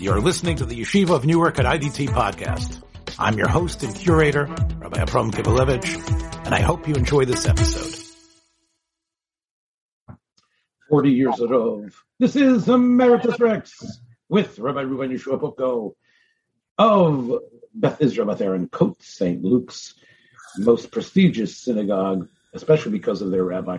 You're listening to the Yeshiva of Newark at IDT podcast. I'm your host and curator, Rabbi Abram Kibalevich, and I hope you enjoy this episode. 40 years of. This is Emeritus Rex with Rabbi Reuben Yeshua Poupko of Beth Israel Beth Aaron Côte St. Luc's most prestigious synagogue, especially because of their rabbi.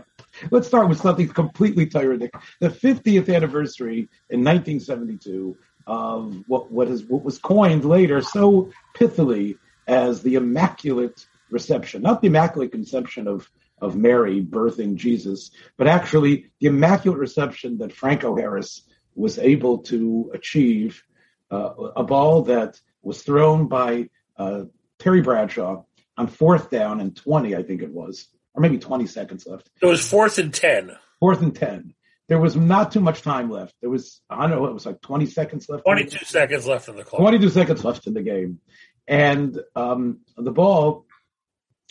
Let's start with something completely tyrannic. The 50th anniversary in 1972 of what, what is what was coined later so pithily as the Immaculate Reception, not the Immaculate Conception of of Mary birthing Jesus, but actually the Immaculate Reception that Franco Harris was able to achieve, uh, a ball that was thrown by uh, Terry Bradshaw on fourth down and 20, I think it was, or maybe 20 seconds left. It was fourth and 10. Fourth and 10 there was not too much time left. There was, I don't know, it was like 20 seconds left. 22 seconds left in the clock. 22 seconds left in the game. And um, the ball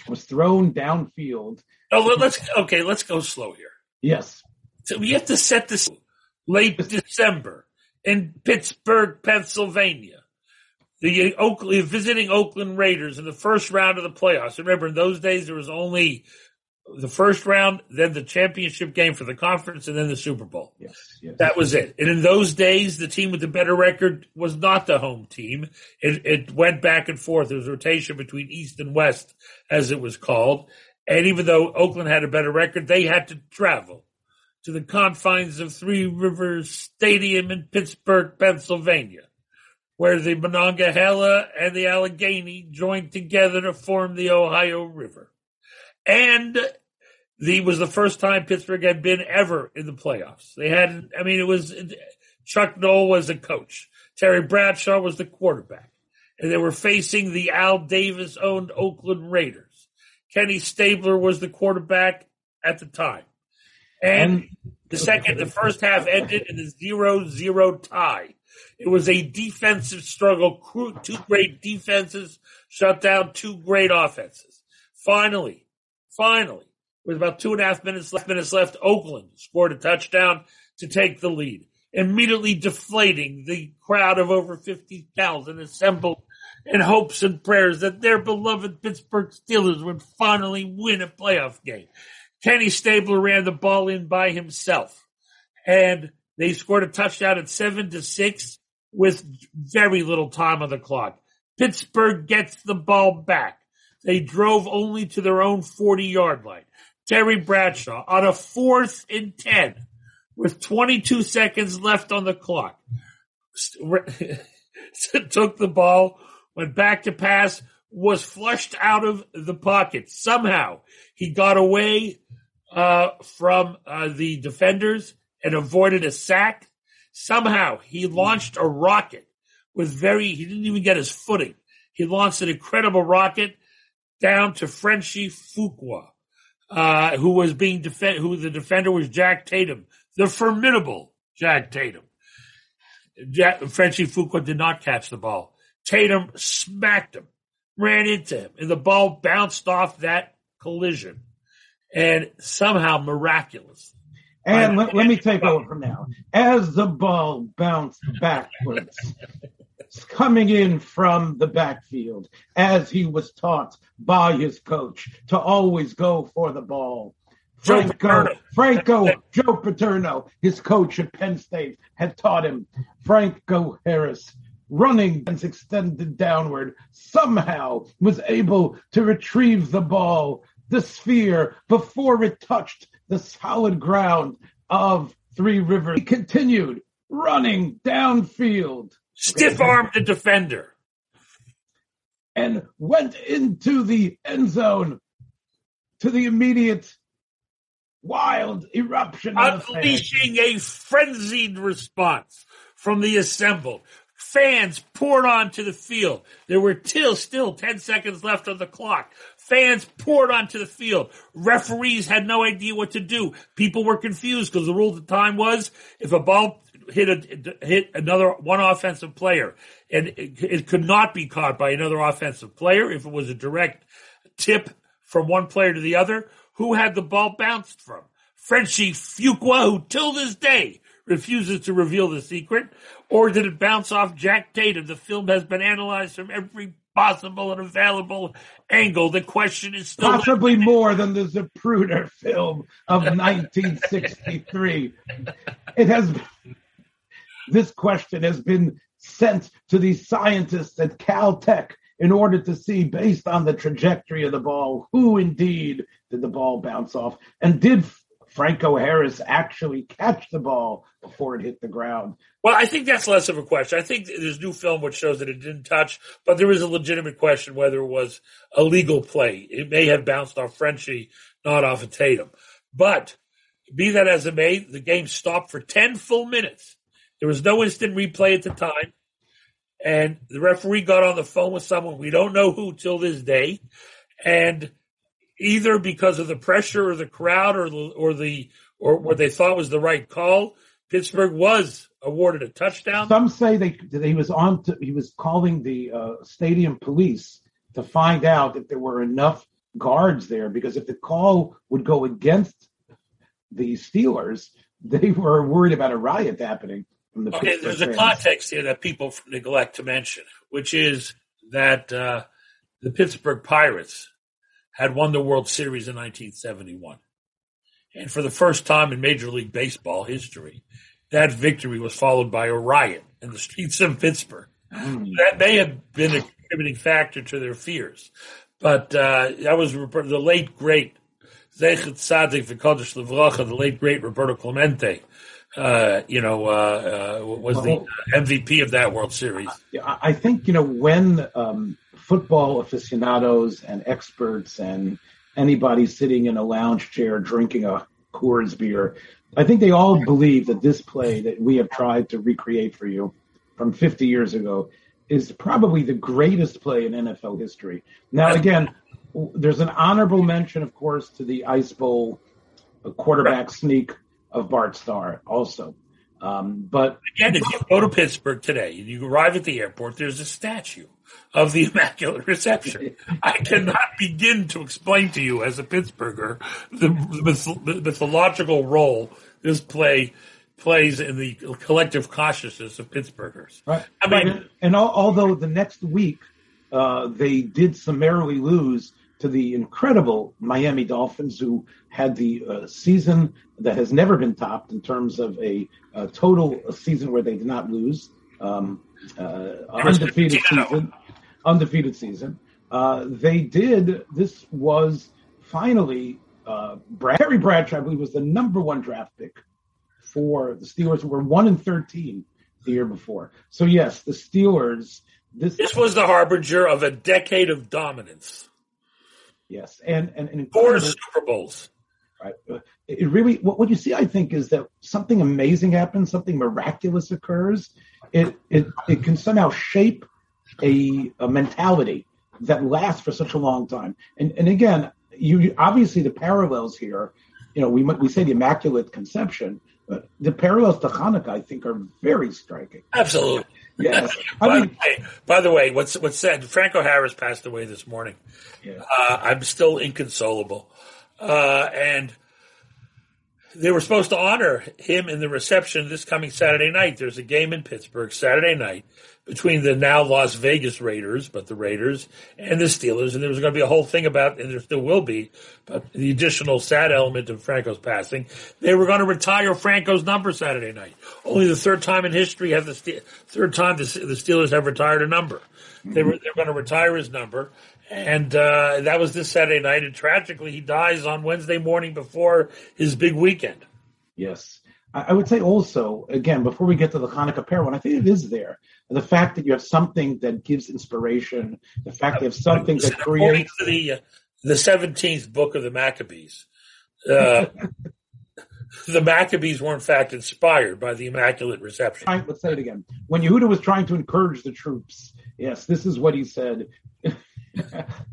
was thrown downfield. Oh, let's, okay, let's go slow here. Yes. So we have to set this late December in Pittsburgh, Pennsylvania. The Oakland, visiting Oakland Raiders in the first round of the playoffs. Remember, in those days, there was only the first round, then the championship game for the conference, and then the Super Bowl. Yes, yes. That was it. And in those days, the team with the better record was not the home team. It, it went back and forth. There was rotation between East and West, as it was called. And even though Oakland had a better record, they had to travel to the confines of Three Rivers Stadium in Pittsburgh, Pennsylvania, where the Monongahela and the Allegheny joined together to form the Ohio River. And the was the first time Pittsburgh had been ever in the playoffs. They had, I mean, it was Chuck Noll was the coach, Terry Bradshaw was the quarterback, and they were facing the Al Davis owned Oakland Raiders. Kenny Stabler was the quarterback at the time, and the second, the first half ended in a zero-zero tie. It was a defensive struggle. Two great defenses shut down two great offenses. Finally, Finally, with about two and a half minutes left, minutes left, Oakland scored a touchdown to take the lead, immediately deflating the crowd of over 50,000 assembled in hopes and prayers that their beloved Pittsburgh Steelers would finally win a playoff game. Kenny Stabler ran the ball in by himself and they scored a touchdown at seven to six with very little time on the clock. Pittsburgh gets the ball back. They drove only to their own 40 yard line. Terry Bradshaw on a fourth and 10 with 22 seconds left on the clock. Took the ball, went back to pass, was flushed out of the pocket. Somehow he got away uh, from uh, the defenders and avoided a sack. Somehow he launched a rocket with very, he didn't even get his footing. He launched an incredible rocket down to Frenchie Fuqua, uh, who was being defend, who the defender was Jack Tatum, the formidable Jack Tatum. Jack, Frenchie Fuqua did not catch the ball. Tatum smacked him, ran into him, and the ball bounced off that collision. And somehow miraculous. And let, let me take over from now. As the ball bounced backwards, coming in from the backfield as he was taught by his coach to always go for the ball. Franco, Franco, Joe Paterno, his coach at Penn State, had taught him. Franco Harris, running and extended downward, somehow was able to retrieve the ball, the sphere, before it touched the solid ground of Three Rivers. He continued running downfield stiff armed the defender, and went into the end zone to the immediate wild eruption, unleashing a frenzied response from the assembled. Fans poured onto the field. There were till still 10 seconds left on the clock. Fans poured onto the field. Referees had no idea what to do. People were confused because the rule at the time was if a ball hit a, hit another one offensive player, and it, it could not be caught by another offensive player if it was a direct tip from one player to the other. Who had the ball bounced from? Frenchie Fuqua, who till this day refuses to reveal the secret, or did it bounce off Jack Tatum? The film has been analyzed from every possible and available angle. The question is still possibly more than the Zapruder film of 1963. it has. This question has been sent to the scientists at Caltech in order to see, based on the trajectory of the ball, who indeed did the ball bounce off, and did Franco Harris actually catch the ball before it hit the ground? Well, I think that's less of a question. I think there's new film which shows that it didn't touch, but there is a legitimate question whether it was a legal play. It may have bounced off Frenchie, not off of Tatum. But be that as it may, the game stopped for 10 full minutes. There was no instant replay at the time. And the referee got on the phone with someone we don't know who till this day. And either because of the pressure or the crowd or the, or the or what they thought was the right call, Pittsburgh was awarded a touchdown. Some say they that he was on. To, he was calling the uh, stadium police to find out if there were enough guards there because if the call would go against the Steelers, they were worried about a riot happening. The okay, there's fans. a context here that people neglect to mention, which is that uh, the Pittsburgh Pirates had won the World Series in 1971. And for the first time in Major League Baseball history, that victory was followed by a riot in the streets of Pittsburgh. Mm. That may have been a contributing factor to their fears. But uh, that was the late, great Zechet Tzadik V'Kodesh Levracha, the late, great Roberto Clemente, uh, you know, uh, uh was the MVP of that World Series. I think, you know, when um, football aficionados and experts and anybody sitting in a lounge chair drinking a Coors beer. I think they all believe that this play that we have tried to recreate for you from 50 years ago is probably the greatest play in NFL history. Now, again, there's an honorable mention, of course, to the Ice Bowl quarterback sneak of Bart Starr also. Um, but again, if you go to Pittsburgh today and you arrive at the airport, there's a statue of the Immaculate Reception. I cannot begin to explain to you as a Pittsburgher the, the mythological role this play plays in the collective consciousness of Pittsburghers. Right. I mean, and, and although the next week uh, they did summarily lose to the incredible Miami Dolphins, who had the uh, season that has never been topped in terms of a, a total season where they did not lose, um, uh, undefeated season, undefeated season. Uh, they did. This was finally uh, Harry Bradshaw, I believe, was the number one draft pick for the Steelers, who were one in thirteen the year before. So yes, the Steelers. This, this was the harbinger of a decade of dominance. Yes, and and, and four Super Bowls. Right. It really what, what you see, I think, is that something amazing happens, something miraculous occurs. It it it can somehow shape a, a mentality that lasts for such a long time. And and again, you obviously the parallels here. You know, we we say the Immaculate Conception, but the parallels to Hanukkah, I think, are very striking. Absolutely. Yes. by, mean, the way, by, the way, what's what's said? Franco Harris passed away this morning. Yeah. Uh, I'm still inconsolable, uh, and they were supposed to honor him in the reception this coming Saturday night. There's a game in Pittsburgh Saturday night between the now Las Vegas Raiders, but the Raiders and the Steelers, and there was going to be a whole thing about, and there still will be, but the additional sad element of Franco's passing. They were going to retire Franco's number Saturday night. Only the third time in history have the third time the, Steelers have retired a number. They were they're going to retire his number, and uh, that was this Saturday night. And tragically, he dies on Wednesday morning before his big weekend. Yes. I would say also, again, before we get to the Hanukkah parable, I think it is there. The fact that you have something that gives inspiration, the fact that you have something that creates. The, uh, the 17th book of the Maccabees. Uh, the Maccabees were in fact inspired by the Immaculate Reception. Right, let's say it again. When Yehuda was trying to encourage the troops, yes, this is what he said.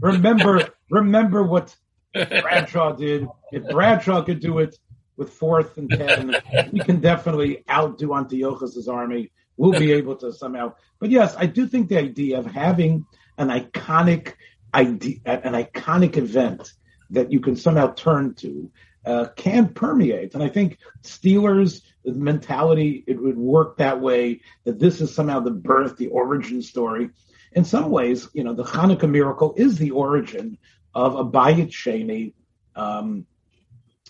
remember, remember what Bradshaw did. If Bradshaw could do it, with fourth and ten. we can definitely outdo Antiochus' army. We'll be able to somehow. But yes, I do think the idea of having an iconic idea, an iconic event that you can somehow turn to, uh, can permeate. And I think Steelers mentality it would work that way that this is somehow the birth, the origin story. In some ways, you know, the Hanukkah miracle is the origin of a Bayit Sheni um,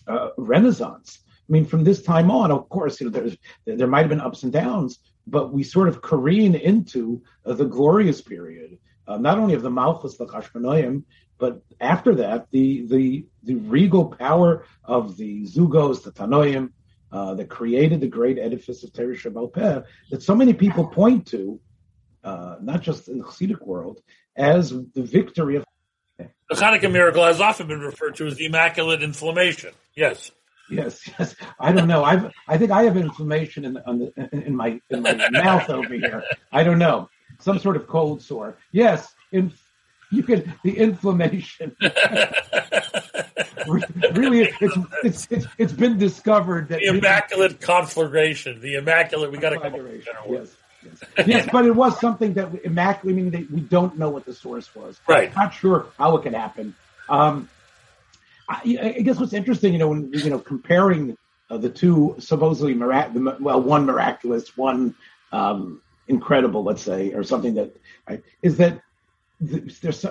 uh, renaissance. I mean, from this time on, of course, you know, there's, there might have been ups and downs, but we sort of careen into uh, the glorious period, uh, not only of the Malchus, the Chashmonaim, but after that, the the the regal power of the Zugos, the Tanoim, uh, that created the great edifice of Shebaal Peh, that so many people point to, uh, not just in the Hasidic world, as the victory of. The Hanukkah miracle has often been referred to as the Immaculate Inflammation. Yes. Yes, yes. I don't know. I've, I think I have inflammation in, the, in my in my mouth over here. I don't know. Some sort of cold sore. Yes, in, you can the inflammation. really, it's, it's, it's it's been discovered that the immaculate conflagration, the immaculate. We got to conflagration. Yes. Yes. yes, but it was something that immaculate. meaning we don't know what the source was. Right. I'm not sure how it could happen. Um, I, I, guess what's interesting, you know, when you know comparing uh, the two supposedly mirac- well, one miraculous, one um, incredible, let's say, or something that right, is that there's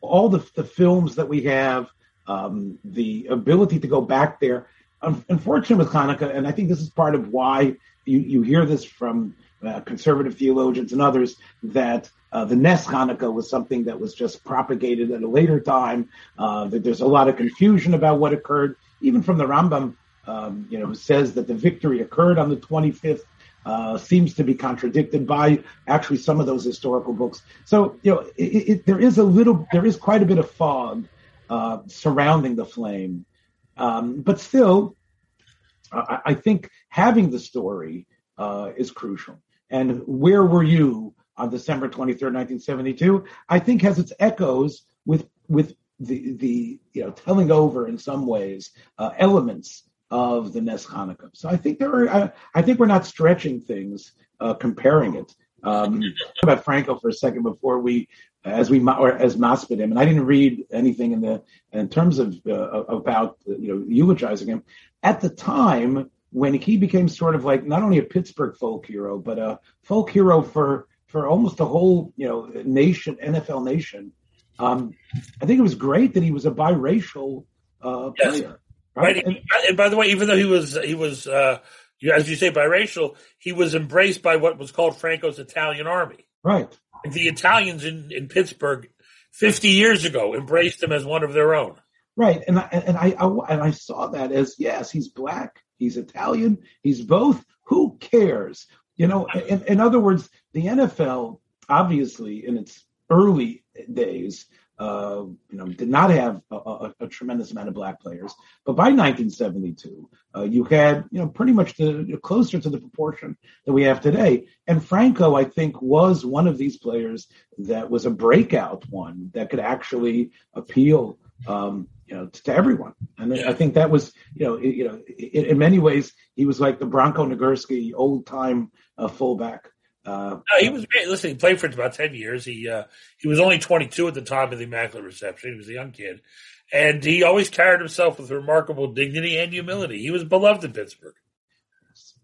all the, the films that we have, um, the ability to go back there. Unfortunately, with Hanukkah, and I think this is part of why you, you hear this from uh, conservative theologians and others that uh, the Nes Hanukkah was something that was just propagated at a later time. Uh, that there's a lot of confusion about what occurred, even from the Rambam, um, you know, who says that the victory occurred on the 25th uh, seems to be contradicted by actually some of those historical books. So you know, it, it, there is a little, there is quite a bit of fog uh, surrounding the flame, um, but still, I, I, think having the story uh, is crucial. And where were you on December twenty third, nineteen seventy two? I think has its echoes with with the the you know telling over in some ways uh, elements of the Nes Hanukkah. So I think there are, I, I think we're not stretching things, uh, comparing it. Um, about Franco for a second before we, as we or as maspid him, and I didn't read anything in the in terms of uh, about you know eulogizing him at the time when he became sort of like not only a Pittsburgh folk hero but a folk hero for for almost the whole you know nation NFL nation. Um, I think it was great that he was a biracial uh, player. Right. right. And, and, by the way, even though he was he was uh, as you say biracial, he was embraced by what was called Franco's Italian Army. Right. The Italians in, in Pittsburgh, fifty years ago, embraced him as one of their own. Right, and I, and I, I and I saw that as yes, he's black, he's Italian, he's both. Who cares? You know, in, in other words, the NFL obviously in its early days uh, you know, did not have a, a, a, tremendous amount of black players. But by 1972, uh, you had, you know, pretty much the closer to the proportion that we have today. And Franco, I think, was one of these players that was a breakout one that could actually appeal, um, you know, to everyone. And yeah. I think that was, you know, it, you know, in, in, many ways, he was like the Bronco Nagurski old time uh, fullback. Uh, no, he was great. Listen, he played for about ten years. He uh, he was only 22 at the time of the Immaculate Reception. He was a young kid, and he always carried himself with remarkable dignity and humility. He was beloved in Pittsburgh.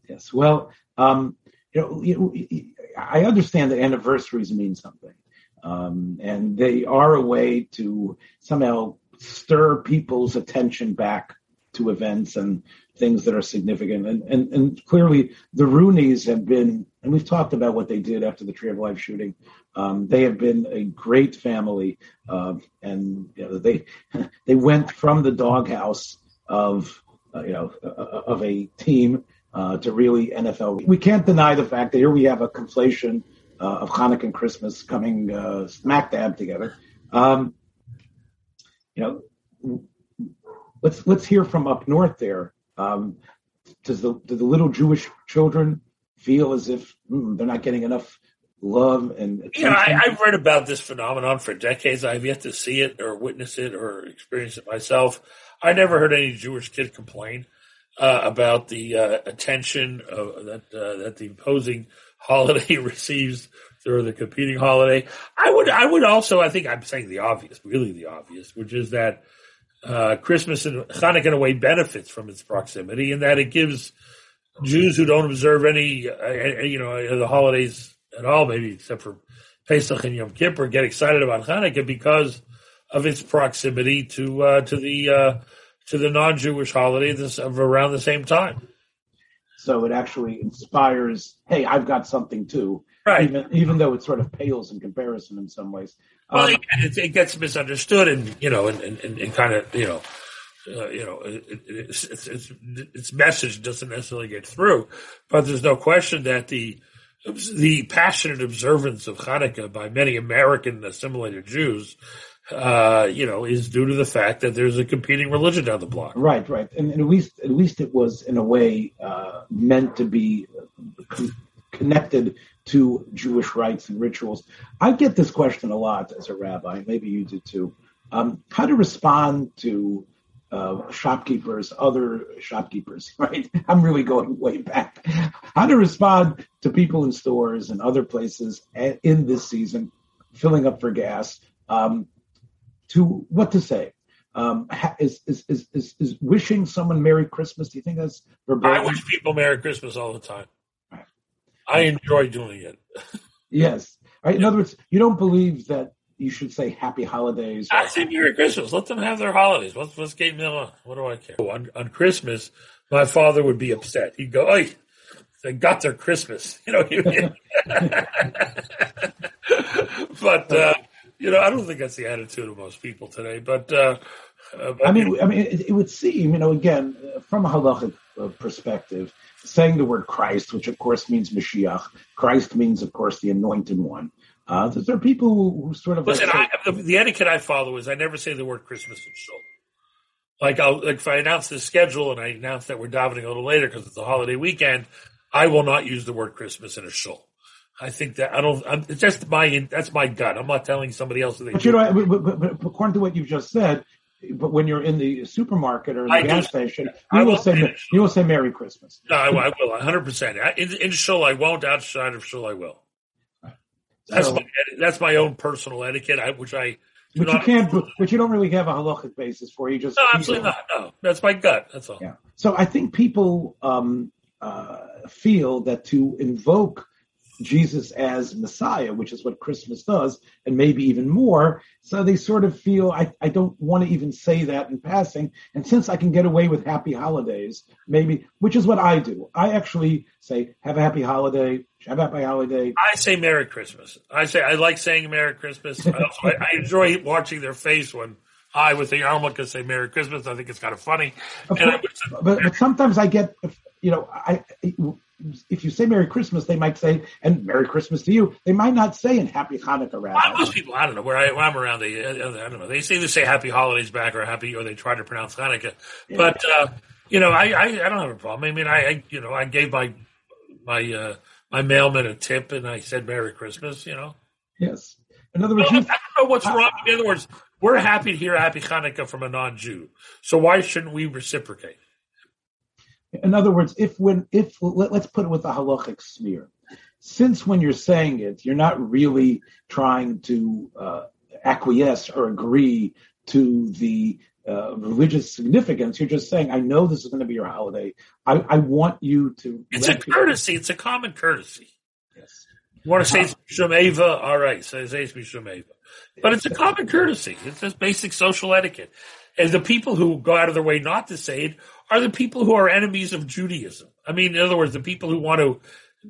Yes. Well, um, you know, you I understand that anniversaries mean something, um, and they are a way to somehow stir people's attention back to events and things that are significant. And, and, and clearly the Rooneys have been, and we've talked about what they did after the Tree of Life shooting. Um, they have been a great family. Uh, and you know, they, they went from the doghouse of, uh, you know, uh, uh of a team uh, to really NFL. We can't deny the fact that here we have a conflation uh, of Hanukkah and Christmas coming smack dab together. Um, you know, let's let's hear from up north there. Um, does the do the little Jewish children feel as if mm, they're not getting enough love and attention? you know I, have read about this phenomenon for decades. I've yet to see it or witness it or experience it myself. I never heard any Jewish kid complain uh, about the uh, attention that uh, that the imposing holiday receives through the competing holiday. I would I would also I think I'm saying the obvious, really the obvious, which is that uh, Christmas and Hanukkah in a way benefits from its proximity in that it gives Jews who don't observe any, uh, you know, the holidays at all, maybe except for Pesach and Yom Kippur, get excited about Hanukkah because of its proximity to uh, to the uh, to the non-Jewish holiday this, of around the same time. So it actually inspires. Hey, I've got something too. Right. Even, even though it sort of pales in comparison in some ways. Well, um, it, it, gets misunderstood, and you know, and, and, and kind of you know, uh, you know, it, it's, it's, it's, its message doesn't necessarily get through. But there's no question that the the passionate observance of Hanukkah by many American assimilated Jews, uh, you know, is due to the fact that there's a competing religion down the block. Right, right, and, and at least at least it was in a way uh, meant to be con- connected to Jewish rites and rituals. I get this question a lot as a rabbi. Maybe you do too. Um, how to respond to uh, shopkeepers, other shopkeepers, right? I'm really going way back. How to respond to people in stores and other places in this season, filling up for gas, um, to what to say. Um, is, is, is, is, is wishing someone Merry Christmas, do you think that's verboten? I wish people Merry Christmas all the time. Right. I enjoy doing it. yes. Right. In other words, you don't believe that you should say happy holidays. I say Merry Christmas. Let them have their holidays. What's what's Miller? What do I care? On, on Christmas, my father would be upset. He'd go, "Oi, they got their Christmas," you know. but uh, you know, I don't think that's the attitude of most people today. But, uh, uh, but I mean, I mean, it, it, would seem, you know, again, from a halachic uh, perspective, saying the word Christ, which of course means Mashiach, Christ means, of course, the anointed one. Uh, there are people who, who sort of listen. Like, I, the, the, etiquette I follow is I never say the word Christmas in shul. Like, I'll, like if I announce the schedule and I announce that we're davening a little later because it's a holiday weekend, I will not use the word Christmas in a shul. I think that I don't. I'm, it's just my that's my gut. I'm not telling somebody else. That but you know, but, but, but, according to what you've just said, but when you're in the supermarket or the I gas do, station, you will say you will say Merry Christmas. No, I, I will 100. percent In, in shul, I won't. Outside of shul, I will. That's so, my that's my own personal etiquette, I, which I. But you can't. But you don't really have a halachic basis for. You just no, absolutely not. No, that's my gut. That's all. Yeah. So I think people um, uh, feel that to invoke Jesus as Messiah, which is what Christmas does, and maybe even more. So they sort of feel I, I don't want to even say that in passing. And since I can get away with happy holidays, maybe, which is what I do. I actually say, have a happy holiday, have a happy holiday. I say Merry Christmas. I say, I like saying Merry Christmas. I, also, I, I enjoy watching their face when I, with the yarmulke, say Merry Christmas. I think it's kind of funny. Of course, but, but sometimes I get, you know, I if you say Merry Christmas, they might say, and Merry Christmas to you. They might not say, and Happy Hanukkah, rather. Most people, I don't know, where, I, am around, they, I don't know. They say they say Happy Holidays back or Happy, or they try to pronounce Hanukkah. Yeah. But, uh, you know, I, I, I, don't have a problem. I mean, I, I you know, I gave my, my, uh, my mailman a tip and I said Merry Christmas, you know? Yes. In other words, I don't, I don't know what's wrong. In other words, we're happy to hear Happy Hanukkah from a non-Jew. So why shouldn't we reciprocate? In other words, if when if let, us put it with a halachic smear, since when you're saying it, you're not really trying to uh, acquiesce or agree to the uh, religious significance. You're just saying, I know this is going to be your holiday. I, I want you to. It's a courtesy. It's a common courtesy. Yes. You want to say Mishum Eva? All right, say Mishum Eva. But it's a common courtesy. It's just basic social etiquette. And the people who go out of their way not to say it are the people who are enemies of Judaism. I mean, in other words, the people who want to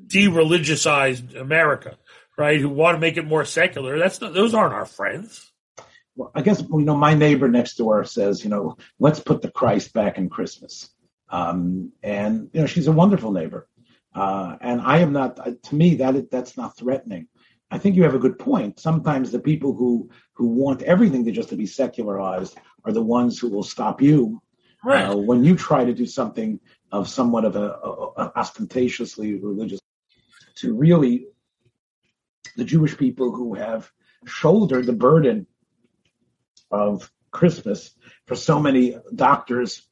de-religiousize America, right? Who want to make it more secular. That's not, those aren't our friends. Well, I guess you know my neighbor next door says, you know, let's put the Christ back in Christmas, um, and you know she's a wonderful neighbor, uh, and I am not. Uh, to me, that that's not threatening. I think you have a good point. Sometimes the people who who want everything to just to be secularized are the ones who will stop you Right. Uh, when you try to do something of somewhat of a, a, a ostentatiously religious, to really the Jewish people who have shouldered the burden of Christmas for so many doctors,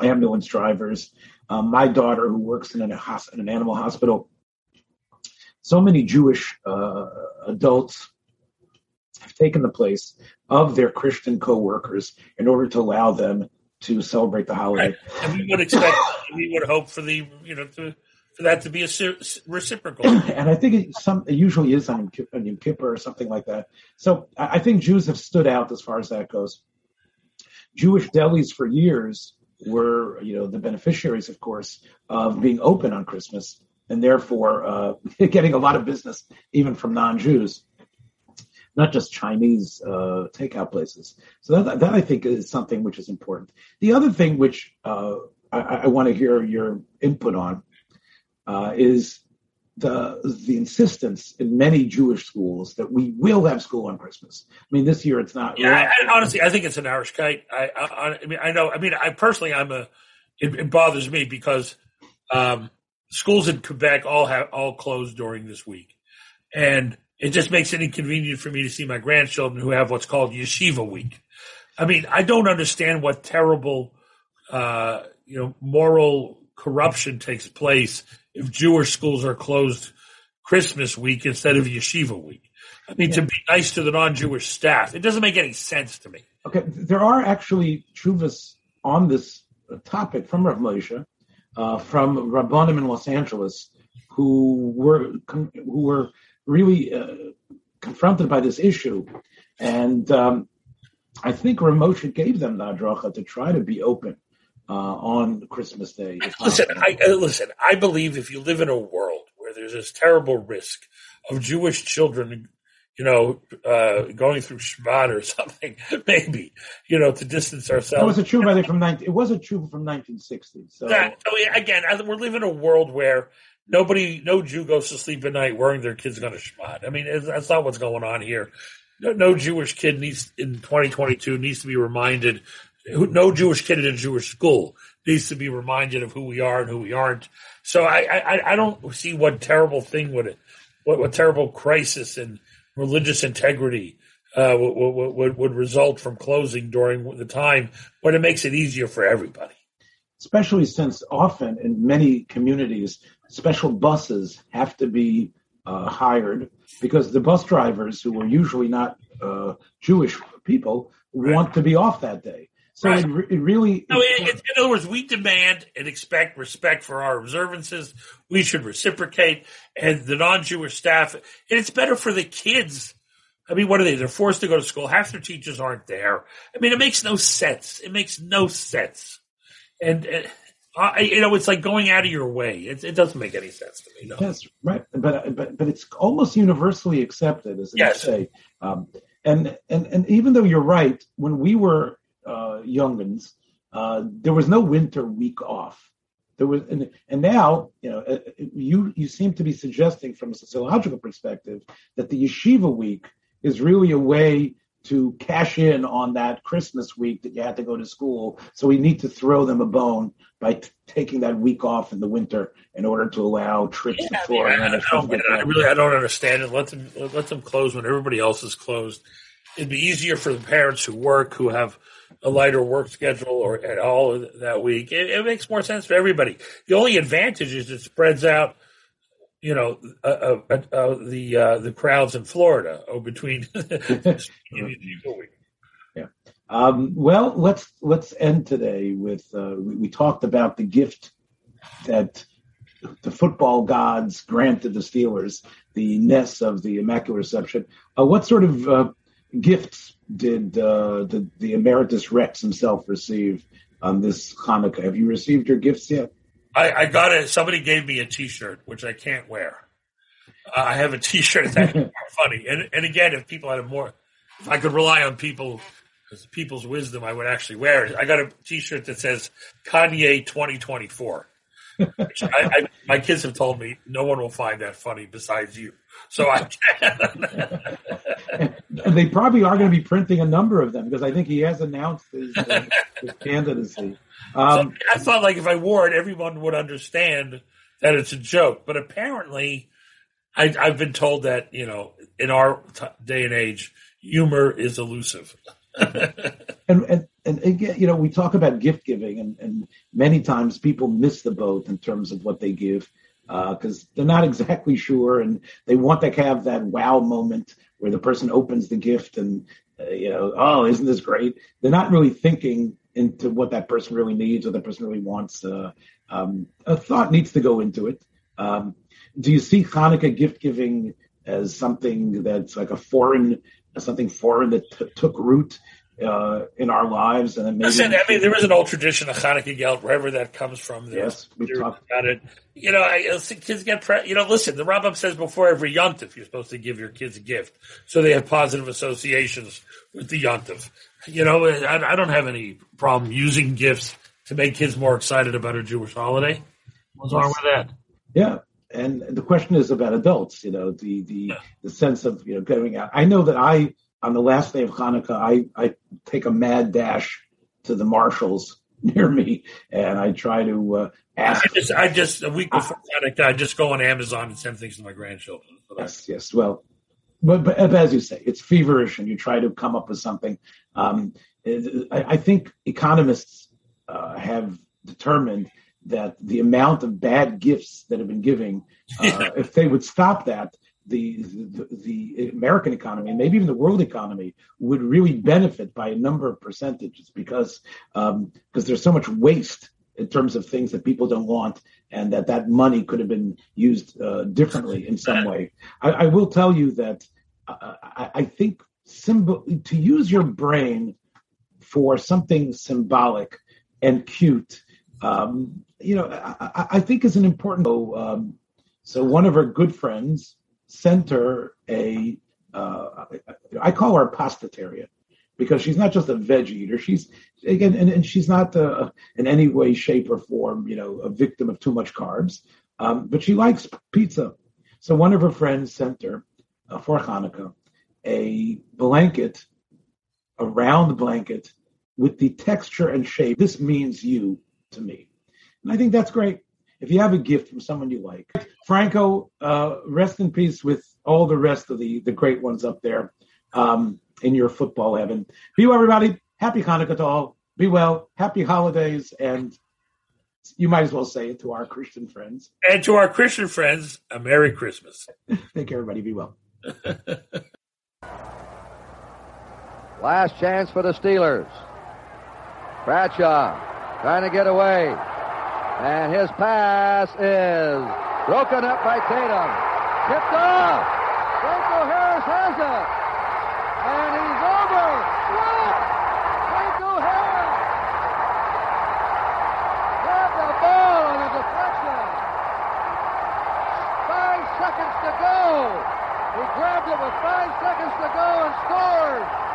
ambulance drivers, um, my daughter who works in, an, in an animal hospital, so many Jewish uh, adults have taken the place of their Christian co-workers in order to allow them to celebrate the holiday. Right. And we would expect, we would hope for the, you know, to, for that to be a reciprocal. and I think it, some, it usually is on Yom Kippur or something like that. So I think Jews have stood out as far as that goes. Jewish delis for years were, you know, the beneficiaries, of course, of being open on Christmas and therefore uh, getting a lot of business even from non-Jews, not just Chinese uh, takeout places. So that, that I think is something which is important. The other thing which uh, I, I want to hear your input on uh, is the the insistence in many Jewish schools that we will have school on Christmas. I mean, this year it's not. Yeah, I, honestly, I think it's an Irish kite. I, I, I mean, I know. I mean, I personally, I'm a. It, it bothers me because um, schools in Quebec all have all closed during this week, and it just makes it inconvenient for me to see my grandchildren who have what's called yeshiva week. I mean, I don't understand what terrible, uh, you know, moral corruption takes place if Jewish schools are closed Christmas week instead of yeshiva week. I mean, yeah. to be nice to the non-Jewish staff, it doesn't make any sense to me. Okay, there are actually chuvas on this topic from Rav Moshe, uh, from Rabbanim in Los Angeles, who were who were really uh, confronted by this issue, and um, I think Rav gave them the adracha to try to be open uh, on Christmas Day. Listen, I, uh, listen. I believe if you live in a world where there's this terrible risk of Jewish children, you know, uh, going through Shabbat or something, maybe, you know, to distance ourselves. It was a true, I think, from 19, it was a true from 1960. So that, I mean, again, we're living in a world where nobody, no Jew goes to sleep at night worrying their kid's going to Shabbat. I mean, that's not what's going on here. No, no Jewish kid needs in 2022 needs to be reminded no Jewish kid in a Jewish school needs to be reminded of who we are and who we aren't. So I, I, I don't see what terrible thing would it, what, what terrible crisis in religious integrity uh, would, would, would result from closing during the time when it makes it easier for everybody. Especially since often in many communities, special buses have to be uh, hired because the bus drivers, who are usually not uh, Jewish people, want to be off that day. So right. it, it, really. No, it, in other words, we demand and expect respect for our observances. We should reciprocate, and the non-Jewish staff. And it's better for the kids. I mean, what are they? They're forced to go to school. Half their teachers aren't there. I mean, it makes no sense. It makes no sense. And, uh, you know, it's like going out of your way. It, it doesn't make any sense to me. No. That's right, but but but it's almost universally accepted, as yes. you say. Um, and and and even though you're right, when we were uh, youngins, uh, there was no winter week off. There was, and, and now, you know, uh, you you seem to be suggesting from a sociological perspective that the yeshiva week is really a way to cash in on that Christmas week that you had to go to school. So we need to throw them a bone by t- taking that week off in the winter in order to allow trips yeah, to Florida. I, mean, I, I, really, I don't understand it. Let them let them close when everybody else is closed. It'd be easier for the parents who work, who have a lighter work schedule or at all that week. It, it, makes more sense for everybody. The only advantage is it spreads out, you know, uh, uh, uh, uh the uh, the crowds in Florida or between. yeah. Um, well, let's let's end today with uh, we, we, talked about the gift that the football gods granted the Steelers, the ness of the Immaculate Reception. what sort of gifts did uh, the, the emeritus Rex himself receive on this Hanukkah? Have you received your gifts yet? I, I got it. Somebody gave me a T-shirt, which I can't wear. Uh, I have a T-shirt that's funny. And and again, if people had more, if I could rely on people, people's wisdom, I would actually wear it. I got a T-shirt that says Kanye 2024. I, I, my kids have told me no one will find that funny besides you. So I they probably are going to be printing a number of them because I think he has announced his, uh, his candidacy. Um, so I thought like if I wore it, everyone would understand that it's a joke. But apparently, I, have been told that you know in our t- day and age, humor is elusive. and, and and again, you know, we talk about gift giving, and, and many times people miss the boat in terms of what they give because uh, they're not exactly sure, and they want to have that wow moment where the person opens the gift and uh, you know, oh, isn't this great? They're not really thinking into what that person really needs or that person really wants. Uh, um, a thought needs to go into it. Um, do you see Hanukkah gift giving as something that's like a foreign, something foreign that t- took root uh, in our lives? And Listen, I mean, there is an old tradition of Hanukkah gelt, wherever that comes from. Yes, we talked about it. You know, I, kids get, pre- you know, listen, the Rambam says before every yontif, you're supposed to give your kids a gift. So they have positive associations with the yontif. You know, I, I don't have any problem using gifts to make kids more excited about a Jewish holiday. What's wrong with that? Yeah. And the question is about adults, you know, the, the, Yeah. the sense of, you know, going out. I know that I, on the last day of Hanukkah, I, I take a mad dash to the Marshalls near me and I try to uh, ask. I just, I just, a week before Hanukkah, I just go on Amazon and send things to my grandchildren. Yes, yes. Well, but, but as you say, it's feverish, and you try to come up with something. Um, I, I think economists uh, have determined that the amount of bad gifts that have been giving, uh, if they would stop that, the, the the American economy, and maybe even the world economy, would really benefit by a number of percentages because um, because there's so much waste in terms of things that people don't want, and that that money could have been used uh, differently in some way. I, I will tell you that uh, I, I think symbol to use your brain for something symbolic and cute. Um, you know, I, I- think is an important. Um, so one of her good friends sent her a. Uh, I call her a pastatarian because she's not just a veg eater. She's again, and, and she's not uh, in any way, shape, or form, you know, a victim of too much carbs. Um, but she likes pizza. So one of her friends sent her uh, for Hanukkah a blanket, a round blanket with the texture and shape. This means you to me, and I think that's great. If you have a gift from someone you like, Franco, uh, rest in peace with all the rest of the the great ones up there um, in your football heaven. Be well, everybody. Happy Hanukkah to all. Be well. Happy holidays, and you might as well say it to our Christian friends. And to our Christian friends, a Merry Christmas. Thank you, everybody. Be well. Last chance for the Steelers. Bradshaw trying to get away. And his pass is broken up by Tatum. Tipped off. Franco Harris has it. And he's over. What? Franco Harris. Grabbed the ball on a deflection. Five seconds to go. He grabbed it with five seconds to go and scored.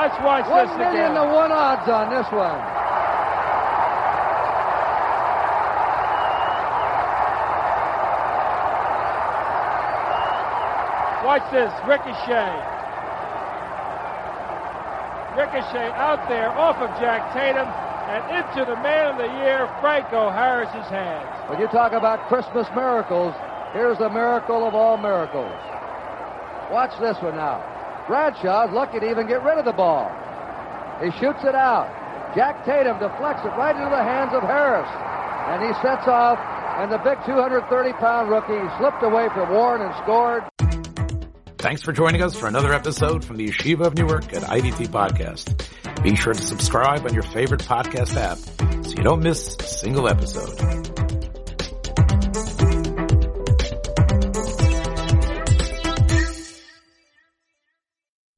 Let's watch One this million again. to one odds on this one. Watch this. Ricochet. Ricochet out there off of Jack Tatum and into the man of the year, Franco Harris's hands. When you talk about Christmas miracles, here's the miracle of all miracles. Watch this one now. Bradshaw's lucky to even get rid of the ball. He shoots it out. Jack Tatum deflects it right into the hands of Harris. And he sets off, and the big 230 pound rookie slipped away from Warren and scored. Thanks for joining us for another episode from the Yeshiva of Newark at IDT Podcast. Be sure to subscribe on your favorite podcast app so you don't miss a single episode.